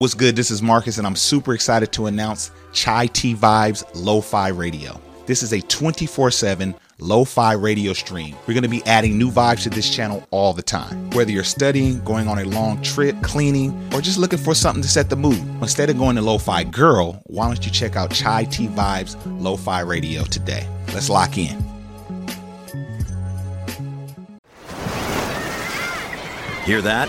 What's good? This is Marcus, and I'm super excited to announce Chai Tea Vibes Lo Fi Radio. This is a 24 7 lo fi radio stream. We're going to be adding new vibes to this channel all the time. Whether you're studying, going on a long trip, cleaning, or just looking for something to set the mood. Instead of going to Lo Fi Girl, why don't you check out Chai Tea Vibes Lo Fi Radio today? Let's lock in. Hear that?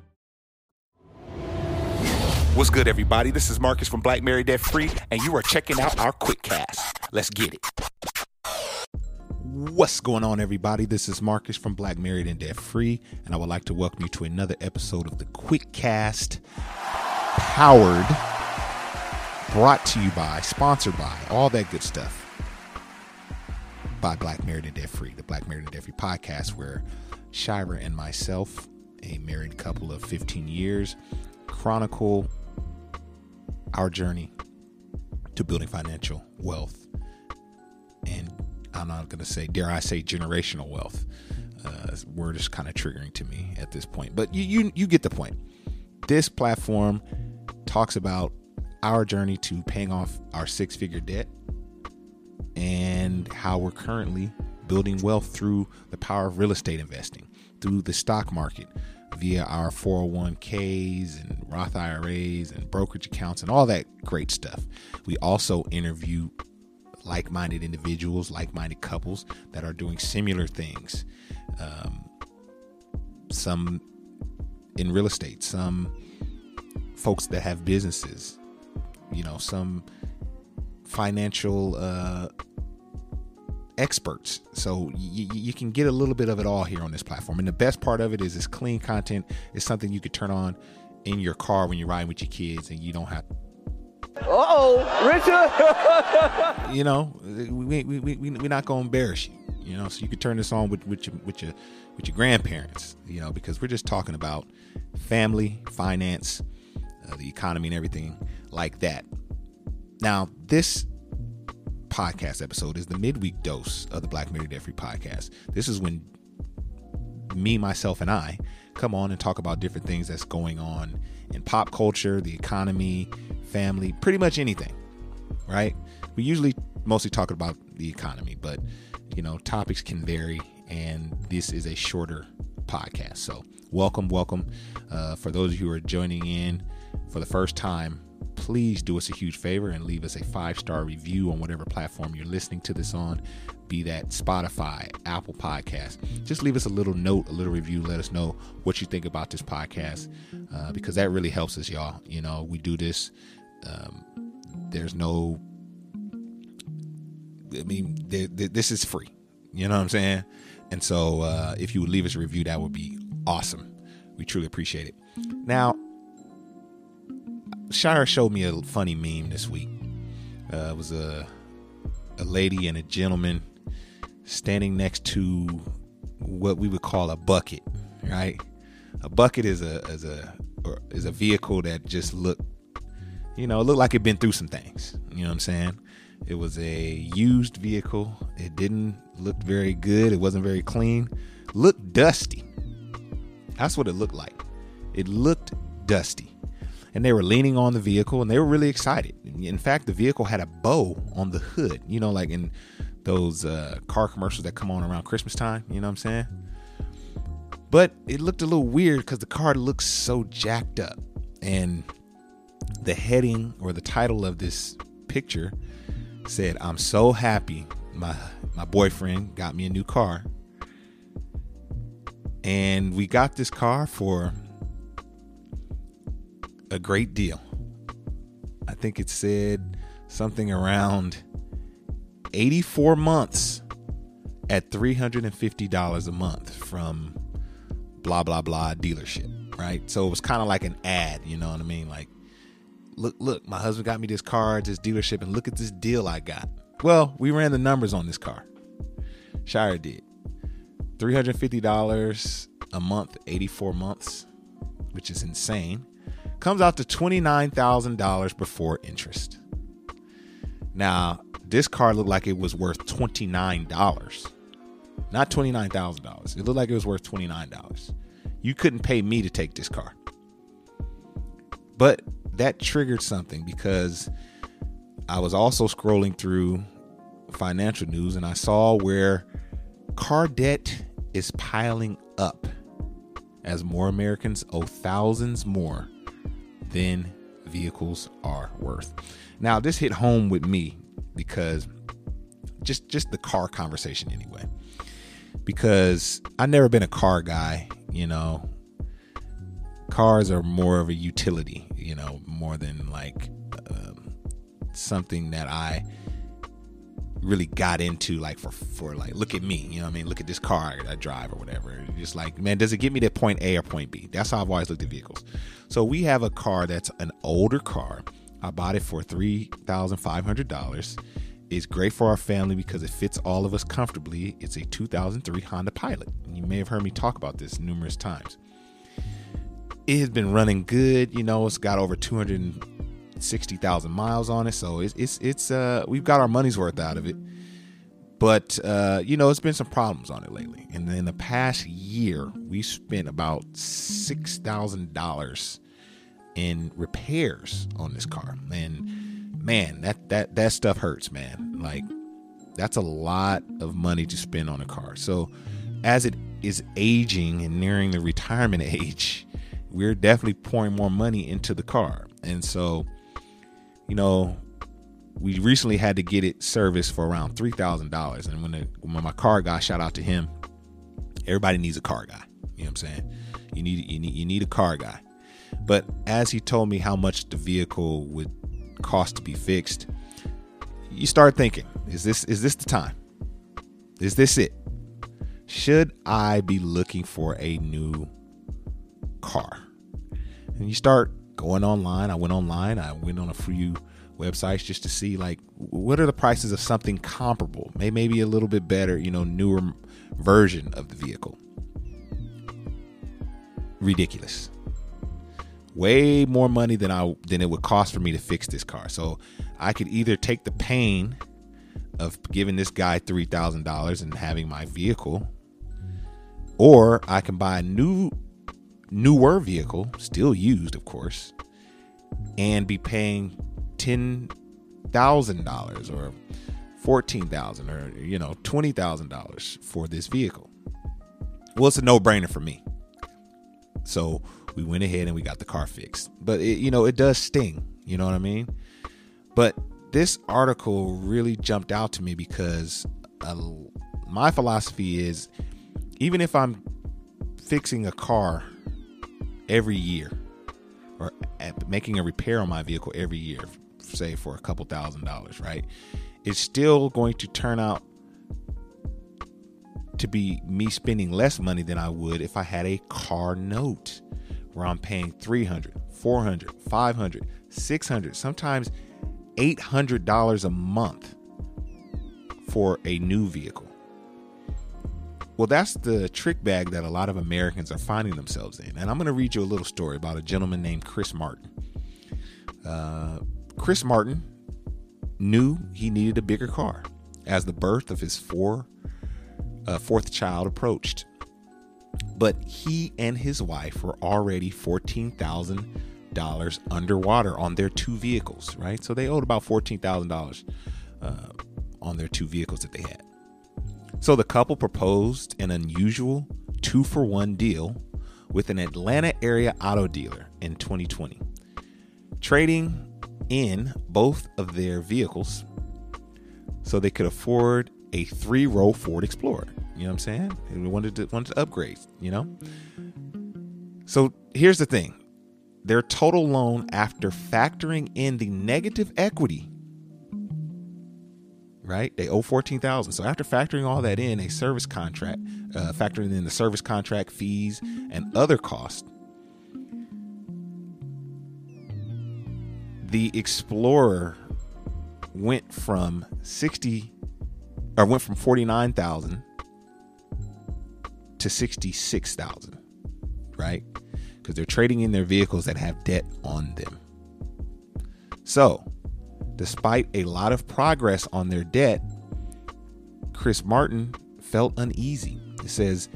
What's good, everybody? This is Marcus from Black Married Debt Free, and you are checking out our quick cast. Let's get it. What's going on, everybody? This is Marcus from Black Married and Debt Free, and I would like to welcome you to another episode of the Quick Cast, powered, brought to you by, sponsored by, all that good stuff by Black Married and Debt Free, the Black Married and Debt Free podcast, where Shira and myself, a married couple of 15 years, chronicle our journey to building financial wealth. And I'm not going to say, dare I say, generational wealth. Uh, word is kind of triggering to me at this point, but you, you you get the point. This platform talks about our journey to paying off our six figure debt and how we're currently building wealth through the power of real estate investing, through the stock market, via our 401ks and Roth IRAs and brokerage accounts and all that great stuff. We also interview like minded individuals, like minded couples that are doing similar things. Um, some in real estate, some folks that have businesses, you know, some financial uh, experts. So y- you can get a little bit of it all here on this platform. And the best part of it is it's clean content. It's something you could turn on in your car when you're riding with your kids and you don't have oh, Richard. you know, we, we, we, we, we're not going to embarrass you. You know, so you could turn this on with, with your with your with your grandparents. You know, because we're just talking about family, finance, uh, the economy, and everything like that. Now, this podcast episode is the midweek dose of the Black Married Debt Free podcast. This is when me, myself, and I come on and talk about different things that's going on in pop culture, the economy, family, pretty much anything, right? We usually mostly talk about the economy, but you know, topics can vary, and this is a shorter podcast. So, welcome, welcome. Uh, for those of you who are joining in for the first time, please do us a huge favor and leave us a five star review on whatever platform you're listening to this on, be that Spotify, Apple Podcast. Just leave us a little note, a little review. Let us know what you think about this podcast uh, because that really helps us, y'all. You know, we do this. Um, there's no, I mean, this is free. You know what I'm saying? And so uh, if you would leave us a review, that would be awesome. We truly appreciate it. Now, Shira showed me a funny meme this week. Uh, it was a a lady and a gentleman standing next to what we would call a bucket, right? A bucket is a is a is a vehicle that just looked, you know, it looked like it'd been through some things. You know what I'm saying? It was a used vehicle. It didn't look very good. It wasn't very clean. Looked dusty. That's what it looked like. It looked dusty. And they were leaning on the vehicle and they were really excited. In fact, the vehicle had a bow on the hood, you know, like in those uh, car commercials that come on around Christmas time. You know what I'm saying? But it looked a little weird because the car looks so jacked up. And the heading or the title of this picture said, I'm so happy my my boyfriend got me a new car. And we got this car for a great deal. I think it said something around 84 months at $350 a month from blah blah blah dealership, right? So it was kind of like an ad, you know what I mean? Like look look, my husband got me this car at this dealership and look at this deal I got. Well, we ran the numbers on this car. Shira did. $350 a month, 84 months, which is insane. Comes out to $29,000 before interest. Now, this car looked like it was worth $29. Not $29,000. It looked like it was worth $29. You couldn't pay me to take this car. But that triggered something because I was also scrolling through financial news and I saw where car debt is piling up as more Americans owe thousands more than vehicles are worth. Now, this hit home with me because just just the car conversation anyway. Because I've never been a car guy, you know. Cars are more of a utility, you know, more than like um, something that I really got into like for for like look at me you know what i mean? Look at this car i drive or whatever. Just like man does it get me to point a or point b? That's how i've always looked at vehicles. So we have a car that's an older car. I bought it for $3500 it's great for our family because it fits all of us comfortably. It's a 2003 honda pilot. You may have heard me talk about this numerous times. It has been running good you know it's got over 200 sixty thousand miles on it, so it's it's it's uh we've got our money's worth out of it. But uh, you know, it's been some problems on it lately, and in the past year, we spent about six thousand dollars in repairs on this car, and man, that that that stuff hurts, man. Like that's a lot of money to spend on a car. So as it is aging and nearing the retirement age, we're definitely pouring more money into the car, and so you know, we recently had to get it serviced for around three thousand dollars. And when, the, when my car guy, shout out to him, everybody needs a car guy. You know what I'm saying? You need you need you need a car guy. But as he told me how much the vehicle would cost to be fixed, you start thinking, is this is this the time? Is this it? Should I be looking for a new car? And you start going online. I went online. I went on a few websites just to see like what are the prices of something comparable, maybe a little bit better, you know, newer version of the vehicle. Ridiculous. Way more money than I than it would cost for me to fix this car. So I could either take the pain of giving this guy three thousand dollars and having my vehicle, or I can buy a new newer vehicle, still used, of course, and be paying ten thousand dollars or fourteen thousand or you know twenty thousand dollars for this vehicle. Well, it's a no-brainer for me. So we went ahead and we got the car fixed. But it, you know, it does sting. You know what I mean? But this article really jumped out to me because uh, my philosophy is even if I'm fixing a car every year or making a repair on my vehicle every year, say for a couple thousand dollars, right? It's still going to turn out to be me spending less money than I would if I had a car note where I'm paying 300, 400, 500, 600, sometimes $800 a month for a new vehicle. Well, that's the trick bag that a lot of Americans are finding themselves in. And I'm going to read you a little story about a gentleman named Chris Martin. Uh, Chris Martin knew he needed a bigger car as the birth of his four, uh, fourth child approached. But he and his wife were already $14,000 underwater on their two vehicles, right? So they owed about $14,000 uh, on their two vehicles that they had. So the couple proposed an unusual two for one deal with an Atlanta area auto dealer in 2020, trading in both of their vehicles so they could afford a three row Ford Explorer. You know what I'm saying? They wanted to wanted to upgrade, you know? So here's the thing. Their total loan after factoring in the negative equity right? They owe fourteen thousand. So after factoring all that in, a service contract, uh, factoring in the service contract fees and other costs, the Explorer went from sixty, or went from forty nine thousand to sixty six thousand, right? Because they're trading in their vehicles that have debt on them. So Despite a lot of progress on their debt, Chris Martin felt uneasy. He says,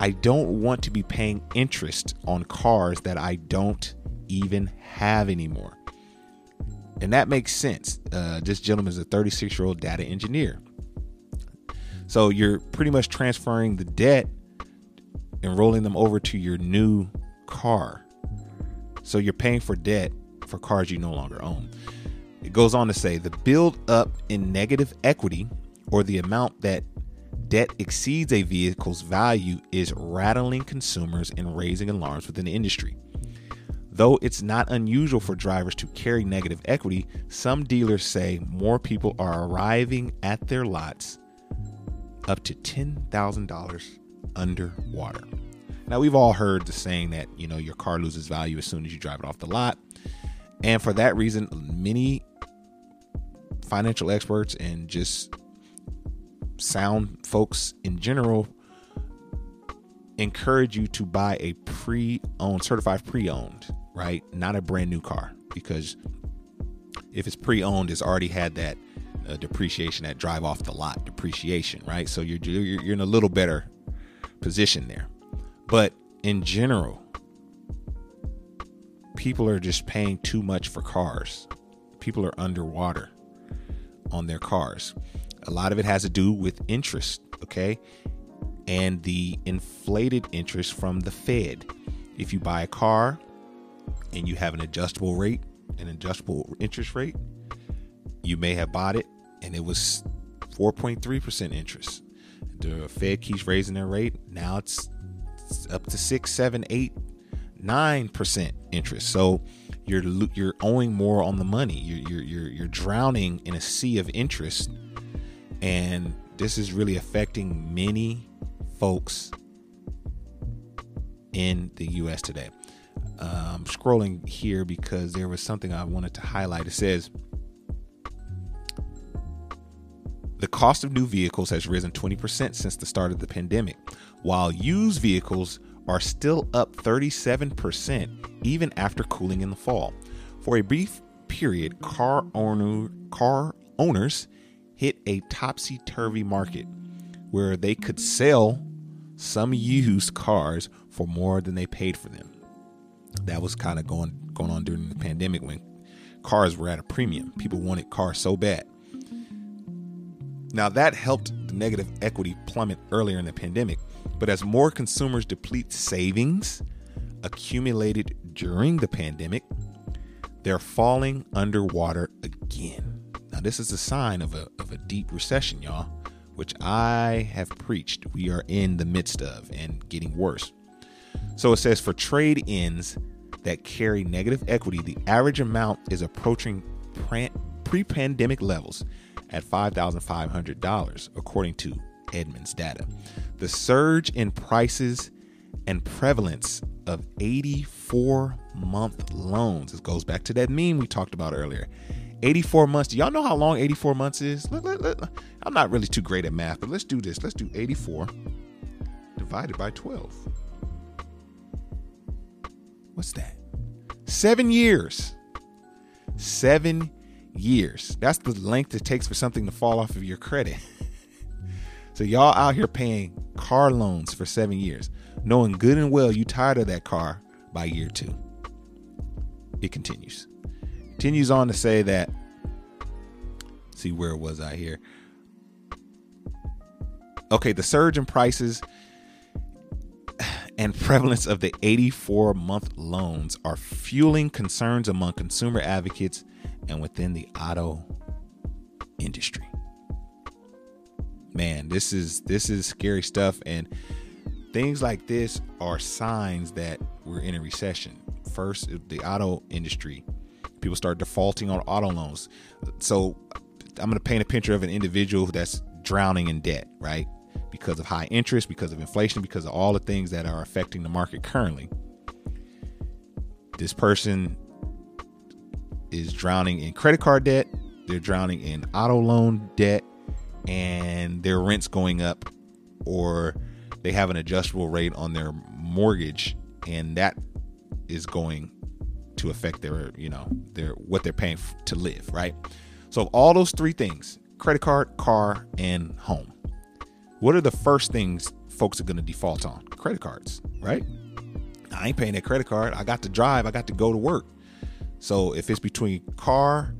I don't want to be paying interest on cars that I don't even have anymore. And that makes sense. Uh, this gentleman is a 36 year old data engineer. So you're pretty much transferring the debt and rolling them over to your new car. So you're paying for debt for cars you no longer own. It goes on to say the build up in negative equity or the amount that debt exceeds a vehicle's value is rattling consumers and raising alarms within the industry. Though it's not unusual for drivers to carry negative equity, some dealers say more people are arriving at their lots up to $10,000 underwater. Now, we've all heard the saying that, you know, your car loses value as soon as you drive it off the lot. And for that reason, many financial experts and just sound folks in general encourage you to buy a pre-owned certified pre-owned right? Not a brand new car because if it's pre-owned it's already had that uh, depreciation that drive off the lot depreciation right? So you're, you're you're in a little better position there. But in general people are just paying too much for cars people are underwater on their cars. A lot of it has to do with interest, okay? And the inflated interest from the Fed. If you buy a car and you have an adjustable rate, an adjustable interest rate, you may have bought it and it was 4.3% interest. The Fed keeps raising their rate. Now it's, up to six, seven, eight, nine percent interest. So you're you're owing more on the money. You're, you're you're you're drowning in a sea of interest, and this is really affecting many folks in the U.S. today. Um, scrolling here because there was something I wanted to highlight. It says the cost of new vehicles has risen 20% since the start of the pandemic, while used vehicles are still up 37% even after cooling in the fall. For a brief period, car owner car owners hit a topsy-turvy market where they could sell some used cars for more than they paid for them. That was kind of going going on during the pandemic when cars were at a premium. People wanted cars so bad. Now that helped the negative equity plummet earlier in the pandemic, but as more consumers deplete savings accumulated during the pandemic, they're falling underwater again. Now, this is a sign of a, of a deep recession, y'all, which I have preached we are in the midst of and getting worse. So it says for trade ins that carry negative equity, the average amount is approaching pre pandemic levels at $5,500, according to Edmunds data. The surge in prices and prevalence of 84 month loans. This goes back to that meme we talked about earlier. 84 months. Do y'all know how long 84 months is? I'm not really too great at math, but let's do this. Let's do 84 divided by 12. What's that? Seven years. Seven years. That's the length it takes for something to fall off of your credit. so y'all out here paying car loans for seven years, knowing good and well you tired of that car by year two. It continues. Continues on to say that. See where it was I here? Okay, the surge in prices and prevalence of the 84 month loans are fueling concerns among consumer advocates and within the auto industry. Man, this is this is scary stuff and things like this are signs that we're in a recession. First, the auto industry, people start defaulting on auto loans. So, I'm going to paint a picture of an individual that's drowning in debt, right? Because of high interest, because of inflation, because of all the things that are affecting the market currently. This person is drowning in credit card debt, they're drowning in auto loan debt, and their rent's going up, or they have an adjustable rate on their mortgage, and that is going to affect their, you know, their what they're paying to live, right? So all those three things, credit card, car, and home. What are the first things folks are going to default on? Credit cards, right? I ain't paying that credit card. I got to drive, I got to go to work. So if it's between car,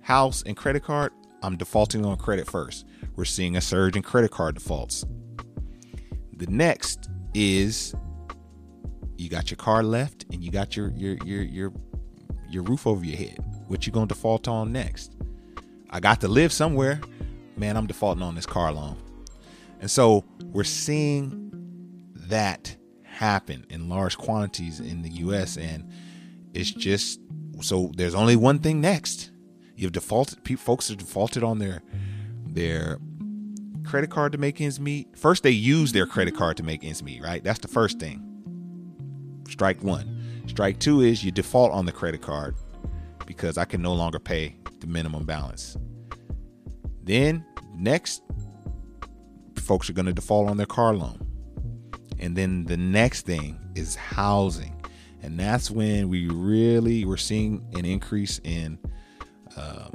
house, and credit card, I'm defaulting on credit first. We're seeing a surge in credit card defaults. The next is you got your car left and you got your your your your your roof over your head. What you gonna default on next? I got to live somewhere. Man, I'm defaulting on this car loan. And so we're seeing that happen in large quantities in the US and it's just so there's only one thing next. You've defaulted. Folks have defaulted on their their credit card to make ends meet. First, they use their credit card to make ends meet. Right. That's the first thing. Strike one. Strike two is you default on the credit card because I can no longer pay the minimum balance. Then next, folks are going to default on their car loan. And then the next thing is housing and that's when we really we're seeing an increase in um,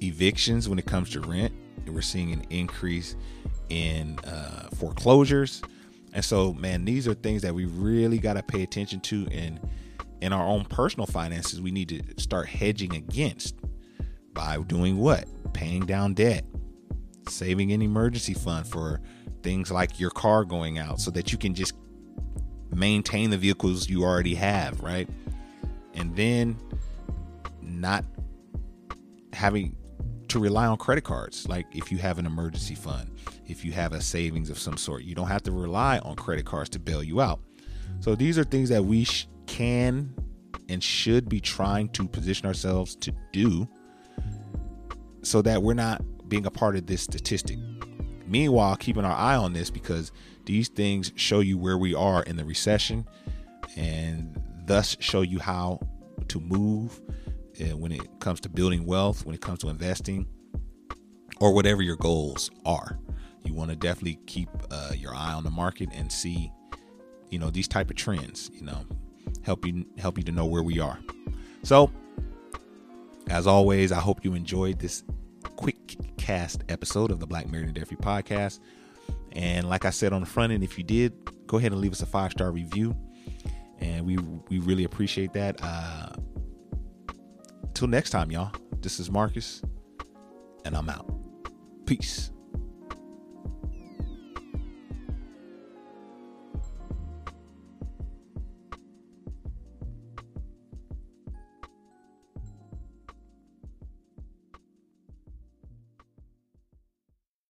evictions when it comes to rent we're seeing an increase in uh, foreclosures and so man these are things that we really got to pay attention to and in our own personal finances we need to start hedging against by doing what paying down debt saving an emergency fund for things like your car going out so that you can just maintain the vehicles you already have, right? And then not having to rely on credit cards. Like if you have an emergency fund, if you have a savings of some sort, you don't have to rely on credit cards to bail you out. So these are things that we sh- can and should be trying to position ourselves to do so that we're not being a part of this statistic. Meanwhile, keeping our eye on this because these things show you where we are in the recession and thus show you how to move when it comes to building wealth, when it comes to investing, or whatever your goals are. You want to definitely keep uh, your eye on the market and see, you know, these type of trends. You know, help you help you to know where we are. So, as always, I hope you enjoyed this quick cast episode of the Black Married and Debt podcast. And like I said on the front end, if you did, go ahead and leave us a five star review, and we we really appreciate that. Uh, till next time, y'all. This is Marcus, and I'm out. Peace.